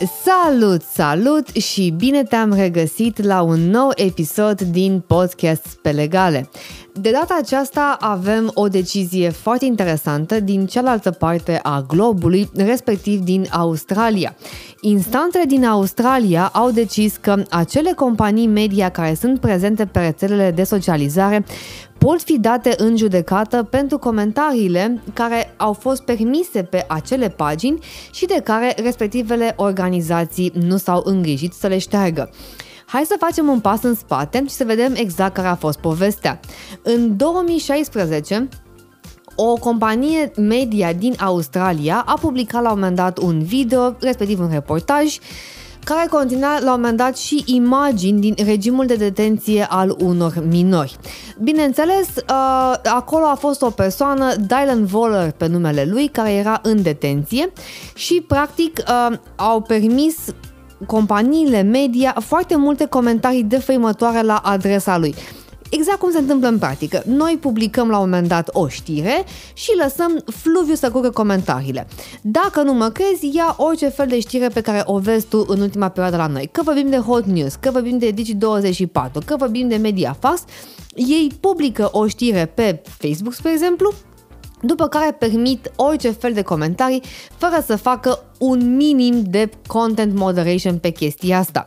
Salut, salut și bine te-am regăsit la un nou episod din podcast pe legale. De data aceasta avem o decizie foarte interesantă din cealaltă parte a globului, respectiv din Australia. Instanțele din Australia au decis că acele companii media care sunt prezente pe rețelele de socializare pot fi date în judecată pentru comentariile care au fost permise pe acele pagini și de care respectivele organizații nu s-au îngrijit să le șteargă. Hai să facem un pas în spate și să vedem exact care a fost povestea. În 2016, o companie media din Australia a publicat la un moment dat un video, respectiv un reportaj, care conținea la un moment dat și imagini din regimul de detenție al unor minori. Bineînțeles, uh, acolo a fost o persoană, Dylan Voller pe numele lui, care era în detenție și practic uh, au permis companiile media foarte multe comentarii defăimătoare la adresa lui. Exact cum se întâmplă în practică. Noi publicăm la un moment dat o știre și lăsăm fluviu să cură comentariile. Dacă nu mă crezi, ia orice fel de știre pe care o vezi tu în ultima perioadă la noi. Că vorbim de Hot News, că vorbim de Digi24, că vorbim de Mediafast, ei publică o știre pe Facebook, spre exemplu, după care permit orice fel de comentarii fără să facă un minim de content moderation pe chestia asta.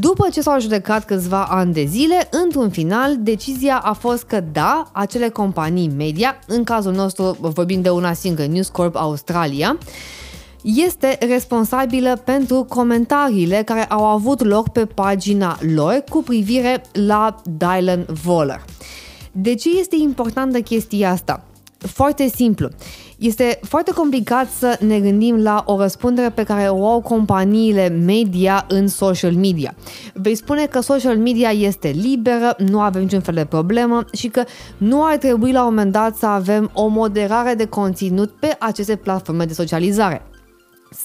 După ce s-au judecat câțiva ani de zile, într-un final, decizia a fost că da, acele companii media, în cazul nostru vorbim de una singură, News Corp Australia, este responsabilă pentru comentariile care au avut loc pe pagina lor cu privire la Dylan Voller. De ce este importantă chestia asta? Foarte simplu. Este foarte complicat să ne gândim la o răspundere pe care o au companiile media în social media. Vei spune că social media este liberă, nu avem niciun fel de problemă și că nu ar trebui la un moment dat să avem o moderare de conținut pe aceste platforme de socializare.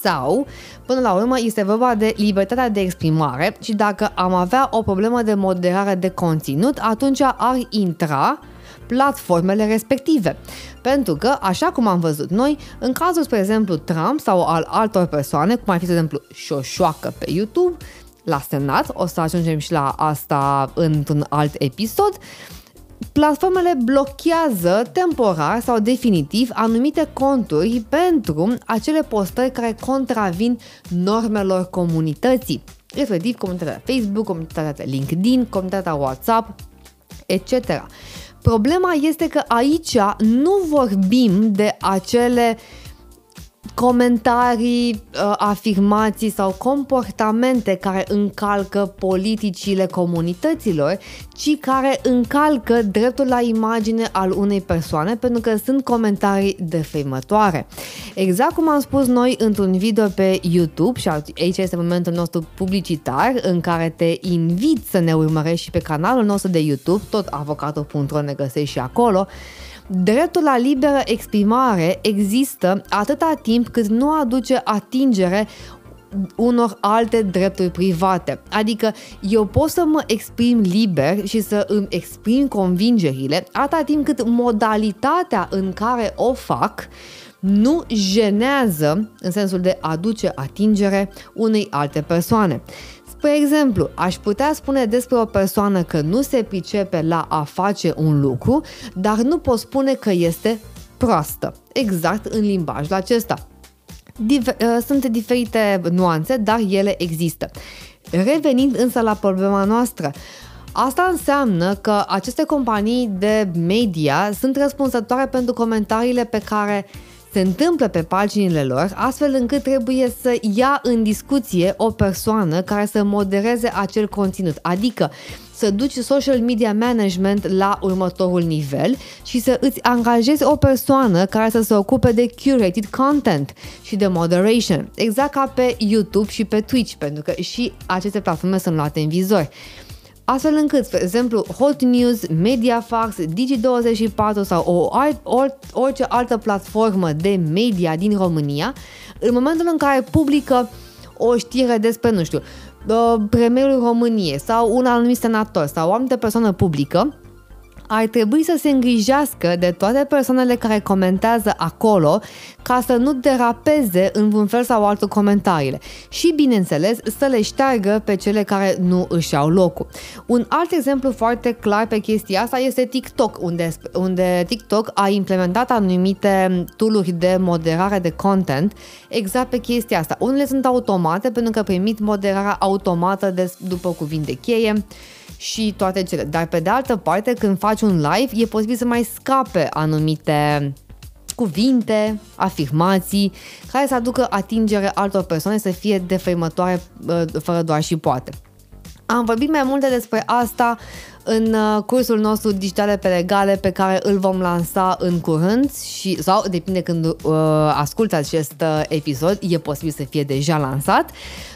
Sau, până la urmă, este vorba de libertatea de exprimare și dacă am avea o problemă de moderare de conținut, atunci ar intra platformele respective. Pentru că, așa cum am văzut noi, în cazul, spre exemplu, Trump sau al altor persoane, cum ar fi, de exemplu, Șoșoacă pe YouTube, la Senat, o să ajungem și la asta într-un alt episod, Platformele blochează temporar sau definitiv anumite conturi pentru acele postări care contravin normelor comunității, respectiv comunitatea Facebook, comunitatea LinkedIn, comunitatea WhatsApp, etc. Problema este că aici nu vorbim de acele comentarii, uh, afirmații sau comportamente care încalcă politicile comunităților, ci care încalcă dreptul la imagine al unei persoane pentru că sunt comentarii defăimătoare. Exact cum am spus noi într-un video pe YouTube și aici este momentul nostru publicitar în care te invit să ne urmărești și pe canalul nostru de YouTube, tot avocatul.ro ne găsești și acolo, Dreptul la liberă exprimare există atâta timp cât nu aduce atingere unor alte drepturi private. Adică eu pot să mă exprim liber și să îmi exprim convingerile atâta timp cât modalitatea în care o fac nu jenează în sensul de aduce atingere unei alte persoane. Spre exemplu, aș putea spune despre o persoană că nu se pricepe la a face un lucru, dar nu pot spune că este proastă, exact în limbajul acesta. Diver- uh, sunt diferite nuanțe, dar ele există. Revenind însă la problema noastră, Asta înseamnă că aceste companii de media sunt răspunsătoare pentru comentariile pe care se întâmplă pe paginile lor, astfel încât trebuie să ia în discuție o persoană care să modereze acel conținut, adică să duci social media management la următorul nivel și să îți angajezi o persoană care să se ocupe de curated content și de moderation, exact ca pe YouTube și pe Twitch, pentru că și aceste platforme sunt luate în vizor astfel încât, spre exemplu, Hot News, Mediafax, Digi24 sau o, or, orice altă platformă de media din România, în momentul în care publică o știre despre, nu știu, premierul României sau un anumit senator sau o anumită persoană publică, ar trebui să se îngrijească de toate persoanele care comentează acolo ca să nu derapeze în un fel sau altul comentariile și, bineînțeles, să le șteargă pe cele care nu își au locul. Un alt exemplu foarte clar pe chestia asta este TikTok, unde, unde TikTok a implementat anumite tooluri de moderare de content exact pe chestia asta. Unele sunt automate pentru că permit moderarea automată de, după cuvinte cheie, și toate cele. Dar pe de altă parte, când faci un live, e posibil să mai scape anumite cuvinte, afirmații care să aducă atingere altor persoane să fie defăimătoare uh, fără doar și poate. Am vorbit mai multe despre asta în uh, cursul nostru digitale pe legale pe care îl vom lansa în curând și, sau depinde când uh, asculti acest uh, episod, e posibil să fie deja lansat,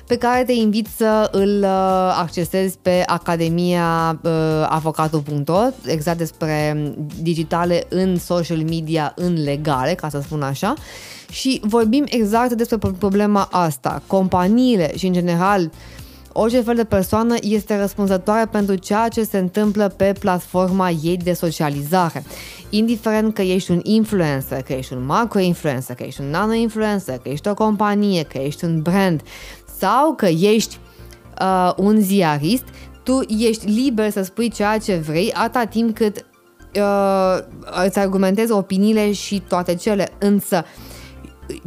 pe care te invit să îl uh, accesezi pe academia uh, avocatul.ro, exact despre digitale în social media, în legale, ca să spun așa, și vorbim exact despre problema asta. Companiile și, în general, uh, Orice fel de persoană este răspunzătoare pentru ceea ce se întâmplă pe platforma ei de socializare. Indiferent că ești un influencer, că ești un macro-influencer, că ești un nano-influencer, că ești o companie, că ești un brand sau că ești uh, un ziarist, tu ești liber să spui ceea ce vrei atâta timp cât uh, îți argumentezi opiniile și toate cele. Însă, uh,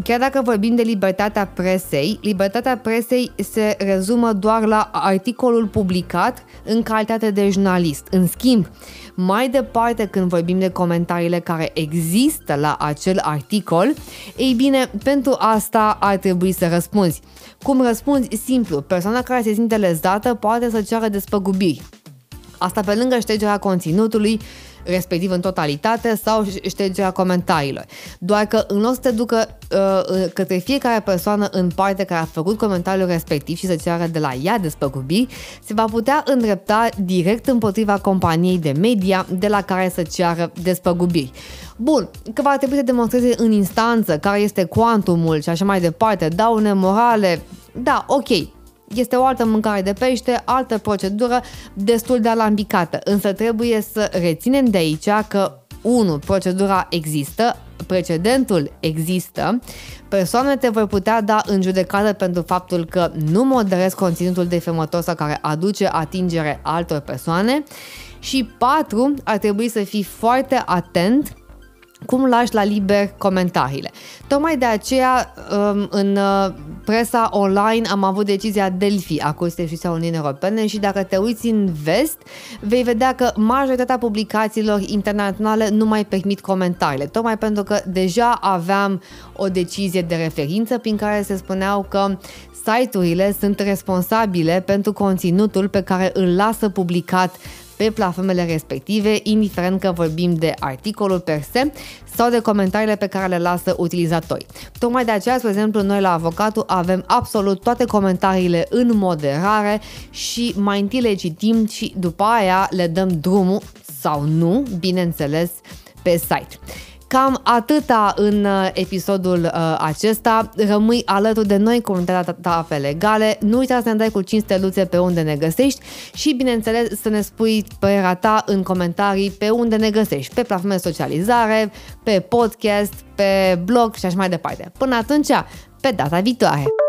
chiar dacă vorbim de libertatea presei, libertatea presei se rezumă doar la articolul publicat în calitate de jurnalist. În schimb, mai departe când vorbim de comentariile care există la acel articol, ei bine, pentru asta ar trebui să răspunzi. Cum răspunzi? Simplu, persoana care se simte lezată poate să ceară despăgubiri. Asta pe lângă ștergerea conținutului, respectiv în totalitate sau ștergerea comentariilor. Doar că în loc să te ducă uh, către fiecare persoană în parte care a făcut comentariul respectiv și să ceară de la ea despăgubiri, se va putea îndrepta direct împotriva companiei de media de la care să ceară despăgubiri. Bun, că va trebui să demonstreze în instanță care este cuantumul și așa mai departe, daune morale, da, ok, este o altă mâncare de pește, altă procedură destul de alambicată, însă trebuie să reținem de aici că 1. Procedura există, precedentul există, persoanele te vor putea da în judecată pentru faptul că nu moderezi conținutul defăimător sau care aduce atingere altor persoane și 4. Ar trebui să fii foarte atent cum lași la liber comentariile. Tocmai de aceea, um, în uh, presa online am avut decizia Delphi a Curții Justiția Uniunii Europene și dacă te uiți în vest, vei vedea că majoritatea publicațiilor internaționale nu mai permit comentariile, tocmai pentru că deja aveam o decizie de referință prin care se spuneau că site-urile sunt responsabile pentru conținutul pe care îl lasă publicat pe platformele respective, indiferent că vorbim de articolul per se sau de comentariile pe care le lasă utilizatorii. Tocmai de aceea, spre exemplu, noi la avocatul avem absolut toate comentariile în moderare și mai întâi le citim și după aia le dăm drumul sau nu, bineînțeles, pe site. Cam atâta în uh, episodul uh, acesta. Rămâi alături de noi, comunitatea ta pe legale. Nu uita să ne dai cu 5 steluțe pe unde ne găsești și, bineînțeles, să ne spui părerea ta în comentarii pe unde ne găsești. Pe platforme de socializare, pe podcast, pe blog și așa mai departe. Până atunci, pe data viitoare!